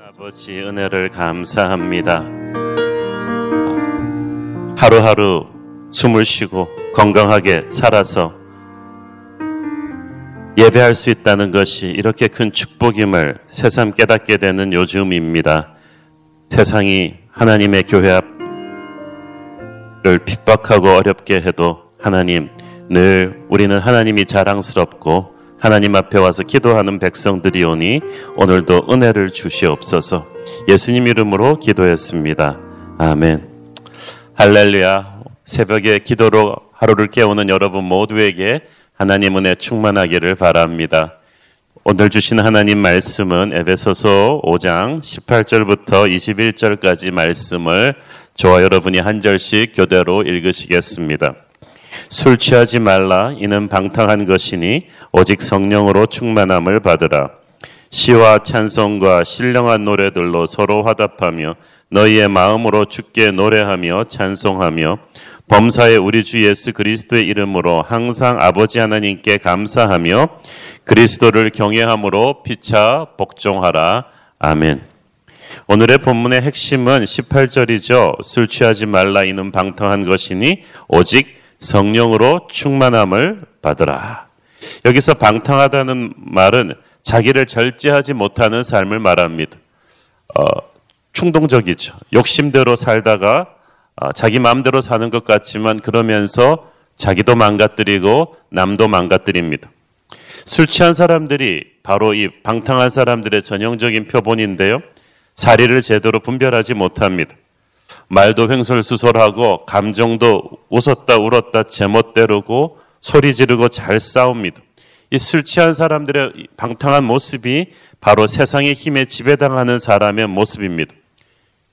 아버지 은혜를 감사합니다. 하루하루 숨을 쉬고 건강하게 살아서 예배할 수 있다는 것이 이렇게 큰 축복임을 새삼 깨닫게 되는 요즘입니다. 세상이 하나님의 교회 앞을 핍박하고 어렵게 해도 하나님 늘 우리는 하나님이 자랑스럽고 하나님 앞에 와서 기도하는 백성들이오니 오늘도 은혜를 주시옵소서. 예수님 이름으로 기도했습니다. 아멘. 할렐루야. 새벽에 기도로 하루를 깨우는 여러분 모두에게 하나님 은혜 충만하기를 바랍니다. 오늘 주신 하나님 말씀은 에베소서 5장 18절부터 21절까지 말씀을 저와 여러분이 한 절씩 교대로 읽으시겠습니다. 술 취하지 말라 이는 방탕한 것이니 오직 성령으로 충만함을 받으라. 시와 찬송과 신령한 노래들로 서로 화답하며 너희의 마음으로 주께 노래하며 찬송하며 범사의 우리 주 예수 그리스도의 이름으로 항상 아버지 하나님께 감사하며 그리스도를 경외함으로 피차 복종하라. 아멘. 오늘의 본문의 핵심은 18절이죠. 술 취하지 말라 이는 방탕한 것이니 오직 성령으로 충만함을 받으라. 여기서 방탕하다는 말은 자기를 절제하지 못하는 삶을 말합니다. 어, 충동적이죠. 욕심대로 살다가 어, 자기 마음대로 사는 것 같지만 그러면서 자기도 망가뜨리고 남도 망가뜨립니다. 술 취한 사람들이 바로 이 방탕한 사람들의 전형적인 표본인데요. 사리를 제대로 분별하지 못합니다. 말도 횡설수설하고 감정도 웃었다 울었다 제멋대로고 소리 지르고 잘 싸웁니다. 이 술 취한 사람들의 방탕한 모습이 바로 세상의 힘에 지배당하는 사람의 모습입니다.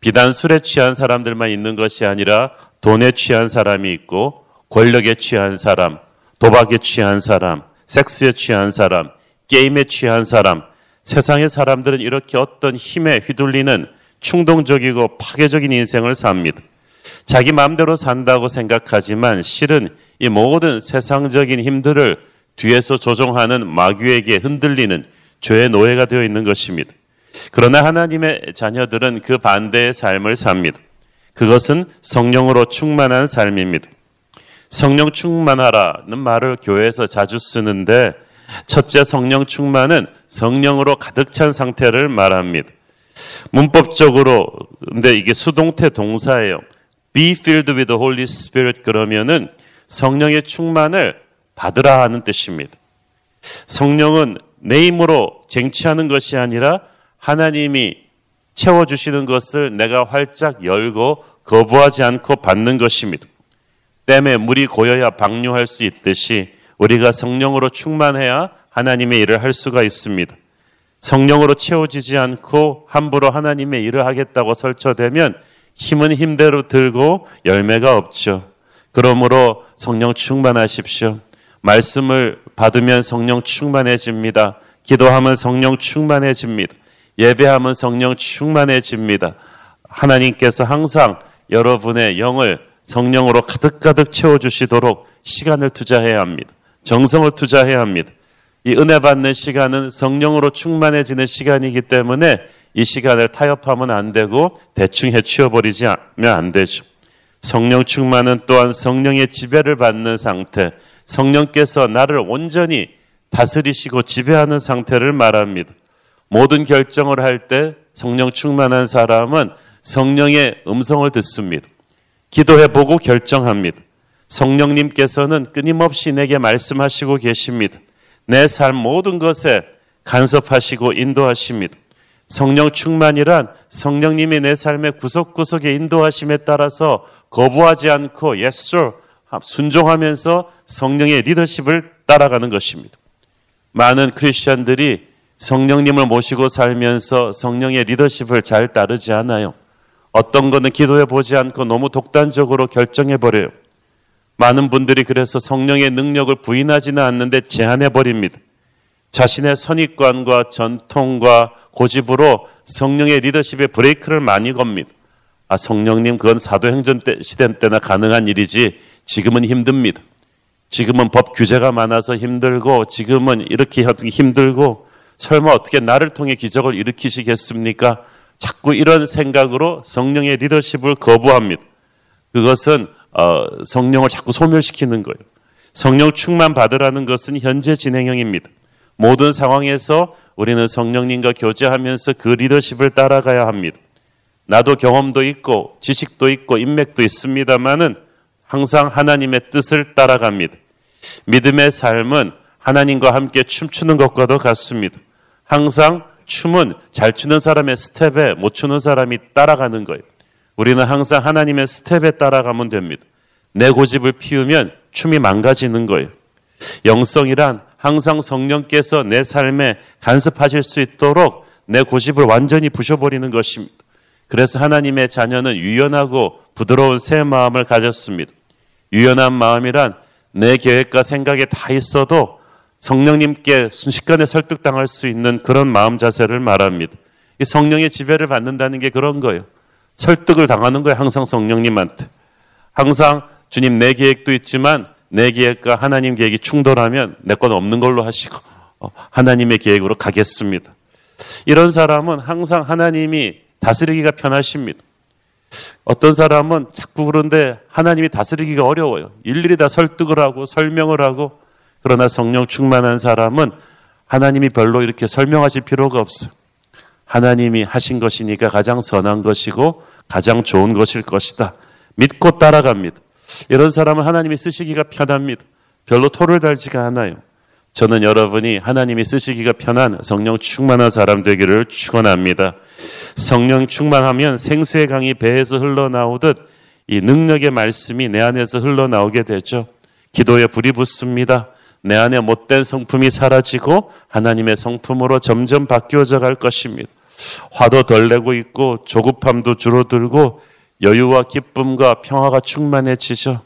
비단 술에 취한 사람들만 있는 것이 아니라 돈에 취한 사람이 있고 권력에 취한 사람, 도박에 취한 사람, 섹스에 취한 사람, 게임에 취한 사람, 세상의 사람들은 이렇게 어떤 힘에 휘둘리는 충동적이고 파괴적인 인생을 삽니다. 자기 마음대로 산다고 생각하지만 실은 이 모든 세상적인 힘들을 뒤에서 조종하는 마귀에게 흔들리는 죄의 노예가 되어 있는 것입니다. 그러나 하나님의 자녀들은 그 반대의 삶을 삽니다. 그것은 성령으로 충만한 삶입니다. 성령 충만하라는 말을 교회에서 자주 쓰는데 첫째 성령 충만은 성령으로 가득 찬 상태를 말합니다. 문법적으로 근데 이게 수동태 동사예요. Be filled with the Holy Spirit 그러면은 성령의 충만을 받으라 하는 뜻입니다. 성령은 내 힘으로 쟁취하는 것이 아니라 하나님이 채워주시는 것을 내가 활짝 열고 거부하지 않고 받는 것입니다. 땀에 물이 고여야 방류할 수 있듯이 우리가 성령으로 충만해야 하나님의 일을 할 수가 있습니다. 성령으로 채워지지 않고 함부로 하나님의 일을 하겠다고 설쳐되면 힘은 힘대로 들고 열매가 없죠. 그러므로 성령 충만하십시오. 말씀을 받으면 성령 충만해집니다. 기도하면 성령 충만해집니다. 예배하면 성령 충만해집니다. 하나님께서 항상 여러분의 영을 성령으로 가득가득 채워주시도록 시간을 투자해야 합니다. 정성을 투자해야 합니다. 이 은혜 받는 시간은 성령으로 충만해지는 시간이기 때문에 이 시간을 타협하면 안 되고 대충 해치워 버리지 않으면 안 되죠. 성령 충만은 또한 성령의 지배를 받는 상태, 성령께서 나를 온전히 다스리시고 지배하는 상태를 말합니다. 모든 결정을 할 때 성령 충만한 사람은 성령의 음성을 듣습니다. 기도해 보고 결정합니다. 성령님께서는 끊임없이 내게 말씀하시고 계십니다. 내 삶 모든 것에 간섭하시고 인도하십니다. 성령 충만이란 성령님이 내 삶의 구석구석에 인도하심에 따라서 거부하지 않고 yes sir 순종하면서 성령의 리더십을 따라가는 것입니다. 많은 크리스천들이 성령님을 모시고 살면서 성령의 리더십을 잘 따르지 않아요. 어떤 거는 기도해 보지 않고 너무 독단적으로 결정해 버려요. 많은 분들이 그래서 성령의 능력을 부인하지는 않는데 제한해 버립니다. 자신의 선입관과 전통과 고집으로 성령의 리더십에 브레이크를 많이 겁니다. 아, 성령님, 그건 사도행전 때, 시대 때나 가능한 일이지 지금은 힘듭니다. 지금은 법 규제가 많아서 힘들고 지금은 이렇게 힘들고 설마 어떻게 나를 통해 기적을 일으키시겠습니까? 자꾸 이런 생각으로 성령의 리더십을 거부합니다. 그것은 어, 성령을 자꾸 소멸시키는 거예요. 성령 충만 받으라는 것은 현재 진행형입니다. 모든 상황에서 우리는 성령님과 교제하면서 그 리더십을 따라가야 합니다. 나도 경험도 있고 지식도 있고 인맥도 있습니다만은 항상 하나님의 뜻을 따라갑니다. 믿음의 삶은 하나님과 함께 춤추는 것과도 같습니다. 항상 춤은 잘 추는 사람의 스텝에 못 추는 사람이 따라가는 거예요. 우리는 항상 하나님의 스텝에 따라가면 됩니다. 내 고집을 피우면 춤이 망가지는 거예요. 영성이란 항상 성령께서 내 삶에 간섭하실 수 있도록 내 고집을 완전히 부셔버리는 것입니다. 그래서 하나님의 자녀는 유연하고 부드러운 새 마음을 가졌습니다. 유연한 마음이란 내 계획과 생각에 다 있어도 성령님께 순식간에 설득당할 수 있는 그런 마음 자세를 말합니다. 이 성령의 지배를 받는다는 게 그런 거예요. 설득을 당하는 거예요. 항상 성령님한테. 항상 주님 내 계획도 있지만 내 계획과 하나님 계획이 충돌하면 내 건 없는 걸로 하시고 어, 하나님의 계획으로 가겠습니다. 이런 사람은 항상 하나님이 다스리기가 편하십니다. 어떤 사람은 자꾸 그런데 하나님이 다스리기가 어려워요. 일일이 다 설득을 하고 설명을 하고 그러나 성령 충만한 사람은 하나님이 별로 이렇게 설명하실 필요가 없어. 하나님이 하신 것이니까 가장 선한 것이고 가장 좋은 것일 것이다. 믿고 따라갑니다. 이런 사람은 하나님이 쓰시기가 편합니다. 별로 토를 달지가 않아요. 저는 여러분이 하나님이 쓰시기가 편한 성령 충만한 사람 되기를 축원합니다. 성령 충만하면 생수의 강이 배에서 흘러나오듯 이 능력의 말씀이 내 안에서 흘러나오게 되죠. 기도에 불이 붙습니다. 내 안에 못된 성품이 사라지고 하나님의 성품으로 점점 바뀌어져 갈 것입니다. 화도 덜 내고 있고 조급함도 줄어들고 여유와 기쁨과 평화가 충만해지죠.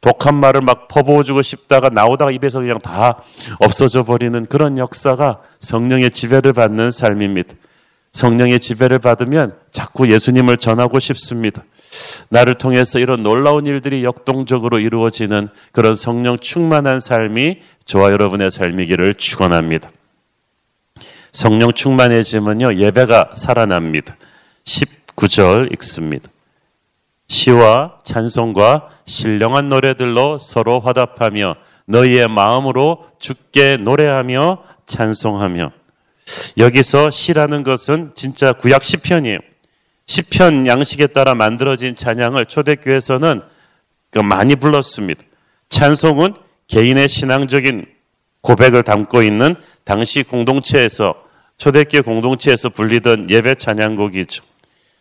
독한 말을 막 퍼부어주고 싶다가 나오다가 입에서 그냥 다 없어져 버리는 그런 역사가 성령의 지배를 받는 삶입니다. 성령의 지배를 받으면 자꾸 예수님을 전하고 싶습니다. 나를 통해서 이런 놀라운 일들이 역동적으로 이루어지는 그런 성령 충만한 삶이 저와 여러분의 삶이기를 축원합니다. 성령 충만해지면요 예배가 살아납니다. 19절 읽습니다. 시와 찬송과 신령한 노래들로 서로 화답하며 너희의 마음으로 죽게 노래하며 찬송하며 여기서 시라는 것은 진짜 구약 시편이에요. 시편 양식에 따라 만들어진 찬양을 초대교회에서는 그 많이 불렀습니다. 찬송은 개인의 신앙적인 고백을 담고 있는 당시 공동체에서 초대교회 공동체에서 불리던 예배 찬양곡이죠.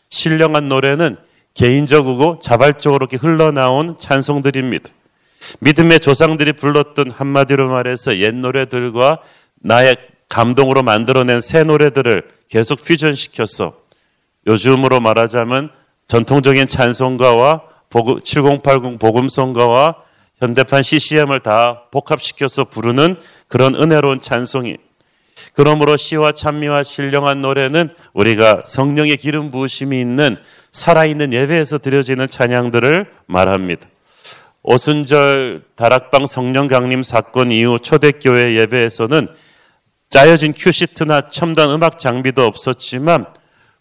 신령한 노래는 개인적이고 자발적으로 이렇게 흘러나온 찬송들입니다. 믿음의 조상들이 불렀던 한마디로 말해서 옛 노래들과 나의 감동으로 만들어낸 새 노래들을 계속 퓨전시켜서 요즘으로 말하자면 전통적인 찬송가와 7080 복음성가와 현대판 CCM을 다 복합시켜서 부르는 그런 은혜로운 찬송이 그러므로 시와 찬미와 신령한 노래는 우리가 성령의 기름 부으심이 있는 살아있는 예배에서 드려지는 찬양들을 말합니다. 오순절 다락방 성령 강림 사건 이후 초대교회 예배에서는 짜여진 큐시트나 첨단 음악 장비도 없었지만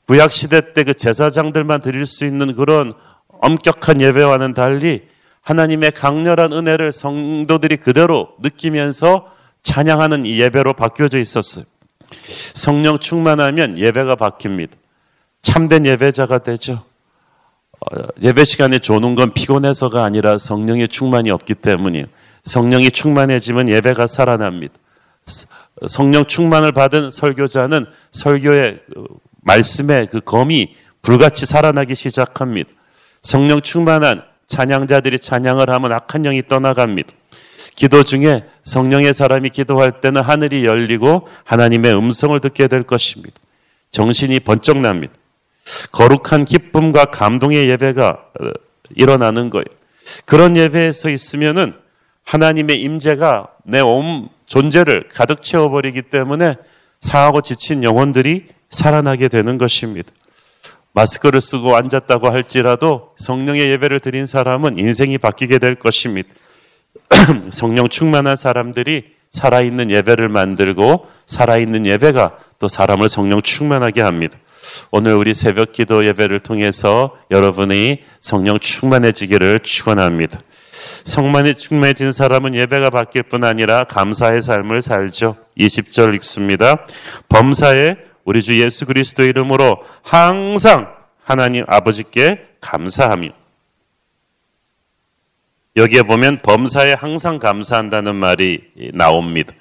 구약 시대 때 그 제사장들만 드릴 수 있는 그런 엄격한 예배와는 달리 하나님의 강렬한 은혜를 성도들이 그대로 느끼면서 찬양하는 예배로 바뀌어져 있었어요. 성령 충만하면 예배가 바뀝니다. 참된 예배자가 되죠. 어, 예배 시간에 조는 건 피곤해서가 아니라 성령의 충만이 없기 때문이에요. 성령이 충만해지면 예배가 살아납니다. 성령 충만을 받은 설교자는 설교의 그 말씀의 그 검이 불같이 살아나기 시작합니다. 성령 충만한 찬양자들이 찬양을 하면 악한 영이 떠나갑니다. 기도 중에 성령의 사람이 기도할 때는 하늘이 열리고 하나님의 음성을 듣게 될 것입니다. 정신이 번쩍 납니다. 거룩한 기쁨과 감동의 예배가 어, 일어나는 거예요. 그런 예배에서 있으면은 하나님의 임재가 내 온 존재를 가득 채워버리기 때문에 상하고 지친 영혼들이 살아나게 되는 것입니다. 마스크를 쓰고 앉았다고 할지라도 성령의 예배를 드린 사람은 인생이 바뀌게 될 것입니다. 성령 충만한 사람들이 살아있는 예배를 만들고 살아있는 예배가 또 사람을 성령 충만하게 합니다. 오늘 우리 새벽 기도 예배를 통해서 여러분이 성령 충만해지기를 축원합니다. 성만이 충만해진 사람은 예배가 바뀔 뿐 아니라 감사의 삶을 살죠. 20절 읽습니다. 범사에 우리 주 예수 그리스도 이름으로 항상 하나님 아버지께 감사하며 여기에 보면 범사에 항상 감사한다는 말이 나옵니다.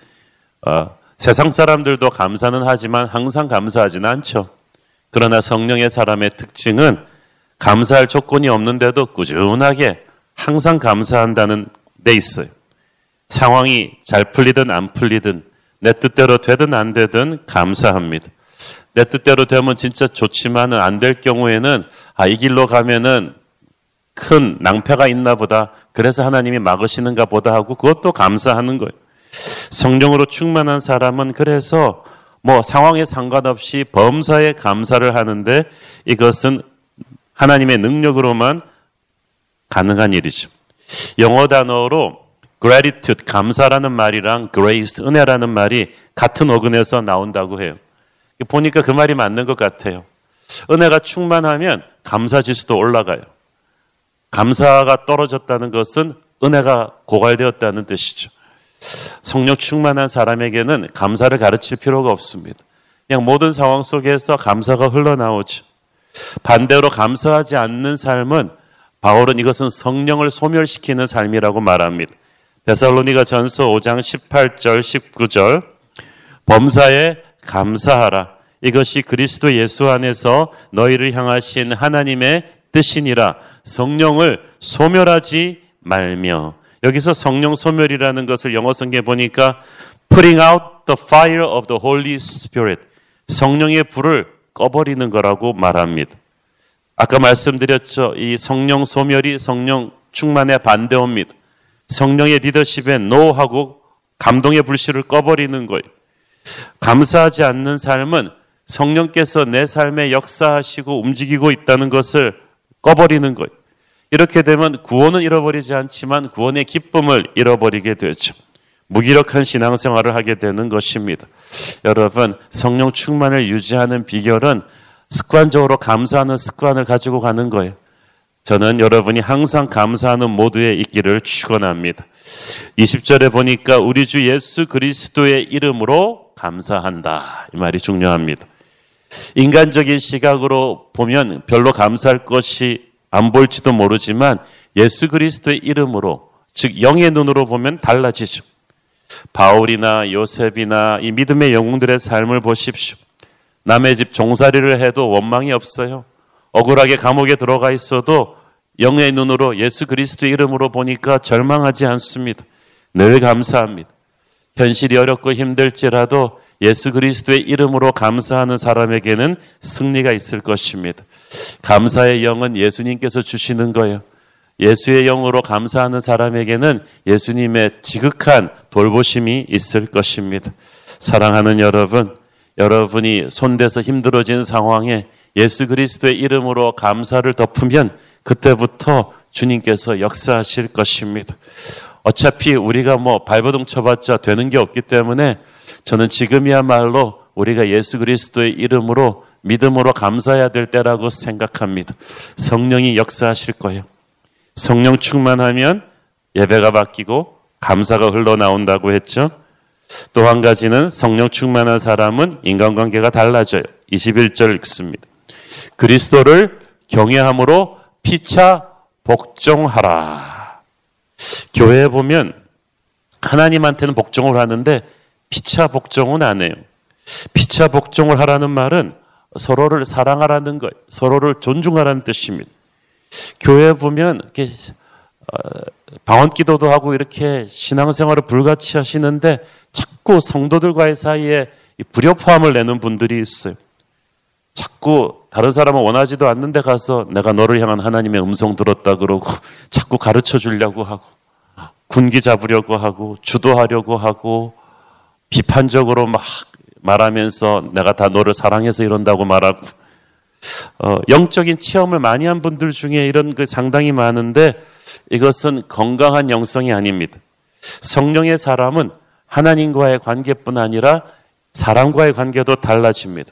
어, 세상 사람들도 감사는 하지만 항상 감사하지는 않죠. 그러나 성령의 사람의 특징은 감사할 조건이 없는데도 꾸준하게 항상 감사한다는 데 있어요. 상황이 잘 풀리든 안 풀리든 내 뜻대로 되든 안 되든 감사합니다. 내 뜻대로 되면 진짜 좋지만은 안 될 경우에는 아, 이 길로 가면은 큰 낭패가 있나 보다. 그래서 하나님이 막으시는가 보다 하고 그것도 감사하는 거예요. 성령으로 충만한 사람은 그래서 뭐 상황에 상관없이 범사에 감사를 하는데 이것은 하나님의 능력으로만 가능한 일이죠. 영어 단어로 gratitude, 감사라는 말이랑 grace, 은혜라는 말이 같은 어근에서 나온다고 해요. 보니까 그 말이 맞는 것 같아요. 은혜가 충만하면 감사 지수도 올라가요. 감사가 떨어졌다는 것은 은혜가 고갈되었다는 뜻이죠. 성령 충만한 사람에게는 감사를 가르칠 필요가 없습니다. 그냥 모든 상황 속에서 감사가 흘러나오죠. 반대로 감사하지 않는 삶은 바울은 이것은 성령을 소멸시키는 삶이라고 말합니다. 데살로니가 전서 5장 18절 19절 범사에 감사하라 이것이 그리스도 예수 안에서 너희를 향하신 하나님의 뜻이니라 성령을 소멸하지 말며 여기서 성령 소멸이라는 것을 영어 성경에 보니까 putting out the fire of the Holy Spirit 성령의 불을 꺼버리는 거라고 말합니다. 아까 말씀드렸죠. 이 성령 소멸이 성령 충만의 반대옵니다. 성령의 리더십에 노하고 감동의 불씨를 꺼버리는 거예요. 감사하지 않는 삶은 성령께서 내 삶에 역사하시고 움직이고 있다는 것을 꺼버리는 거예요. 이렇게 되면 구원은 잃어버리지 않지만 구원의 기쁨을 잃어버리게 되죠. 무기력한 신앙생활을 하게 되는 것입니다. 여러분, 성령 충만을 유지하는 비결은 습관적으로 감사하는 습관을 가지고 가는 거예요. 저는 여러분이 항상 감사하는 모두에 있기를 축원합니다. 20절에 보니까 우리 주 예수 그리스도의 이름으로 감사한다. 이 말이 중요합니다. 인간적인 시각으로 보면 별로 감사할 것이 안 보일지도 모르지만 예수 그리스도의 이름으로 즉 영의 눈으로 보면 달라지죠. 바울이나 요셉이나 이 믿음의 영웅들의 삶을 보십시오. 남의 집 종살이를 해도 원망이 없어요. 억울하게 감옥에 들어가 있어도 영의 눈으로 예수 그리스도 이름으로 보니까 절망하지 않습니다. 늘 감사합니다. 현실이 어렵고 힘들지라도 예수 그리스도의 이름으로 감사하는 사람에게는 승리가 있을 것입니다. 감사의 영은 예수님께서 주시는 거예요. 예수의 영으로 감사하는 사람에게는 예수님의 지극한 돌보심이 있을 것입니다. 사랑하는 여러분, 여러분이 손대서 힘들어진 상황에 예수 그리스도의 이름으로 감사를 덮으면 그때부터 주님께서 역사하실 것입니다. 어차피 우리가 뭐 발버둥 쳐봤자 되는 게 없기 때문에 저는 지금이야말로 우리가 예수 그리스도의 이름으로 믿음으로 감사해야 될 때라고 생각합니다. 성령이 역사하실 거예요. 성령 충만하면 예배가 바뀌고 감사가 흘러나온다고 했죠. 또 한 가지는 성령 충만한 사람은 인간관계가 달라져요. 21절 읽습니다. 그리스도를 경외함으로 피차 복종하라. 교회에 보면 하나님한테는 복종을 하는데 피차 복종은 안 해요. 피차 복종을 하라는 말은 서로를 사랑하라는 것, 서로를 존중하라는 뜻입니다. 교회 에 보면 이렇게 어, 방언 기도도 하고 이렇게 신앙생활을 불같이 하시는데 자꾸 성도들과의 사이에 불협화음을 내는 분들이 있어요. 자꾸 다른 사람은 원하지도 않는데 가서 내가 너를 향한 하나님의 음성 들었다 그러고 자꾸 가르쳐 주려고 하고 군기 잡으려고 하고 주도하려고 하고 비판적으로 막 말하면서 내가 다 너를 사랑해서 이런다고 말하고 어, 영적인 체험을 많이 한 분들 중에 이런 그 상당히 많은데 이것은 건강한 영성이 아닙니다. 성령의 사람은 하나님과의 관계뿐 아니라 사람과의 관계도 달라집니다.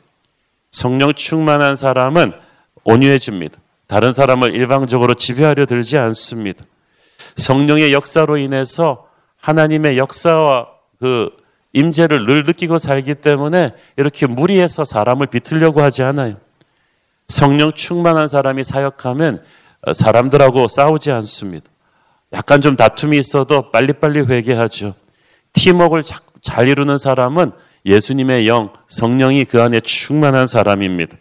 성령 충만한 사람은 온유해집니다. 다른 사람을 일방적으로 지배하려 들지 않습니다. 성령의 역사로 인해서 하나님의 역사와 그 임재를 늘 느끼고 살기 때문에 이렇게 무리해서 사람을 비틀려고 하지 않아요. 성령 충만한 사람이 사역하면 사람들하고 싸우지 않습니다. 약간 좀 다툼이 있어도 빨리빨리 회개하죠. 팀워크를 잘 이루는 사람은 예수님의 영, 성령이 그 안에 충만한 사람입니다.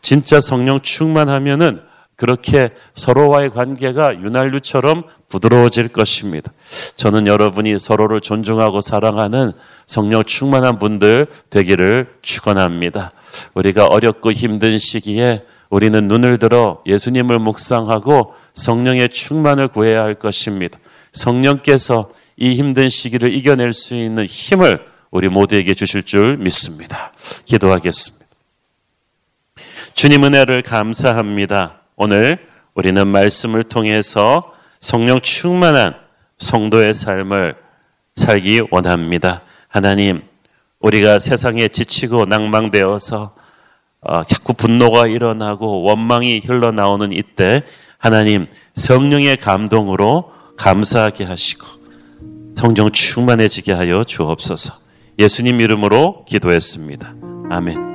진짜 성령 충만하면은 그렇게 서로와의 관계가 윤활유처럼 부드러워질 것입니다. 저는 여러분이 서로를 존중하고 사랑하는 성령 충만한 분들 되기를 축원합니다. 우리가 어렵고 힘든 시기에 우리는 눈을 들어 예수님을 묵상하고 성령의 충만을 구해야 할 것입니다. 성령께서 이 힘든 시기를 이겨낼 수 있는 힘을 우리 모두에게 주실 줄 믿습니다. 기도하겠습니다. 주님 은혜를 감사합니다. 오늘 우리는 말씀을 통해서 성령 충만한 성도의 삶을 살기 원합니다. 하나님, 우리가 세상에 지치고 낭망되어서 어, 자꾸 분노가 일어나고 원망이 흘러나오는 이때 하나님 성령의 감동으로 감사하게 하시고 성령 충만해지게 하여 주옵소서. 예수님 이름으로 기도했습니다. 아멘.